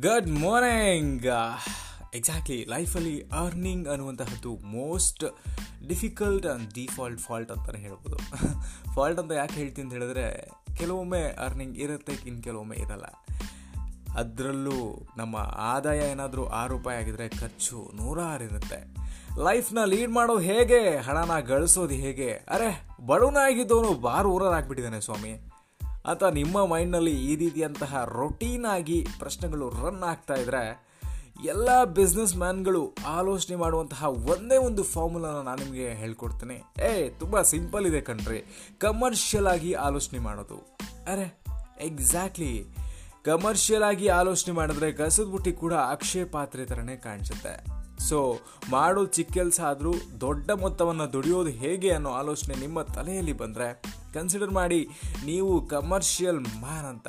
Good morning exactly ಲೈಫಲ್ಲಿ earning ಅನ್ನುವಂತಹದ್ದು most difficult and default fault ಅಂತಲೇ ಹೇಳ್ಬೋದು. ಫಾಲ್ಟ್ ಅಂತ ಯಾಕೆ ಹೇಳ್ತೀನಿ ಅಂತ ಹೇಳಿದ್ರೆ, ಕೆಲವೊಮ್ಮೆ ಅರ್ನಿಂಗ್ ಇರುತ್ತೆ, ಇನ್ನು ಕೆಲವೊಮ್ಮೆ ಇರಲ್ಲ. ಅದರಲ್ಲೂ ನಮ್ಮ ಆದಾಯ ಏನಾದರೂ ಆರು ರೂಪಾಯಿ ಆಗಿದ್ರೆ ಖರ್ಚು ನೂರಾರು ಇರುತ್ತೆ. ಲೈಫ್ನ ಲೀಡ್ ಮಾಡೋದು ಹೇಗೆ, ಹಣನ ಗಳಿಸೋದು ಹೇಗೆ? ಅರೆ, ಬಡವನಾಗಿದ್ದವನು ಬಾರು ಊರಾಗ್ಬಿಟ್ಟಿದ್ದಾನೆ ಸ್ವಾಮಿ. ಅಂತ ನಿಮ್ಮ ಮೈಂಡ್ನಲ್ಲಿ ಈ ರೀತಿಯಂತಹ ಆಗಿ ಪ್ರಶ್ನೆಗಳು ರನ್ ಆಗ್ತಾ ಇದ್ರೆ, ಎಲ್ಲ ಬಿಸ್ನೆಸ್ ಮ್ಯಾನ್ಗಳು ಆಲೋಚನೆ ಮಾಡುವಂತಹ ಒಂದೇ ಒಂದು ಫಾರ್ಮುಲಾನ ನಾನು ನಿಮಗೆ ಹೇಳ್ಕೊಡ್ತೀನಿ. ಏ, ತುಂಬ ಸಿಂಪಲ್ ಇದೆ ಕಣ್ರಿ. ಕಮರ್ಷಿಯಲ್ ಆಗಿ ಆಲೋಚನೆ ಮಾಡೋದು. ಅರೆ ಎಕ್ಸಾಕ್ಟ್ಲಿ ಕಮರ್ಷಿಯಲ್ ಆಗಿ ಆಲೋಚನೆ ಮಾಡಿದ್ರೆ ಕಸದ ಬುಟ್ಟಿ ಕೂಡ ಅಕ್ಷಯ ಪಾತ್ರೆ ಥರನೇ ಕಾಣಿಸುತ್ತೆ. ಸೊ ಮಾಡೋ ಚಿಕ್ಕ ಕೆಲಸ ಆದರೂ ದೊಡ್ಡ ಮೊತ್ತವನ್ನು ದುಡಿಯೋದು ಹೇಗೆ ಅನ್ನೋ ಆಲೋಚನೆ ನಿಮ್ಮ ತಲೆಯಲ್ಲಿ ಬಂದರೆ ಕನ್ಸಿಡರ್ ಮಾಡಿ ನೀವು ಕಮರ್ಷಿಯಲ್ ಮ್ಯಾನ್ ಅಂತ.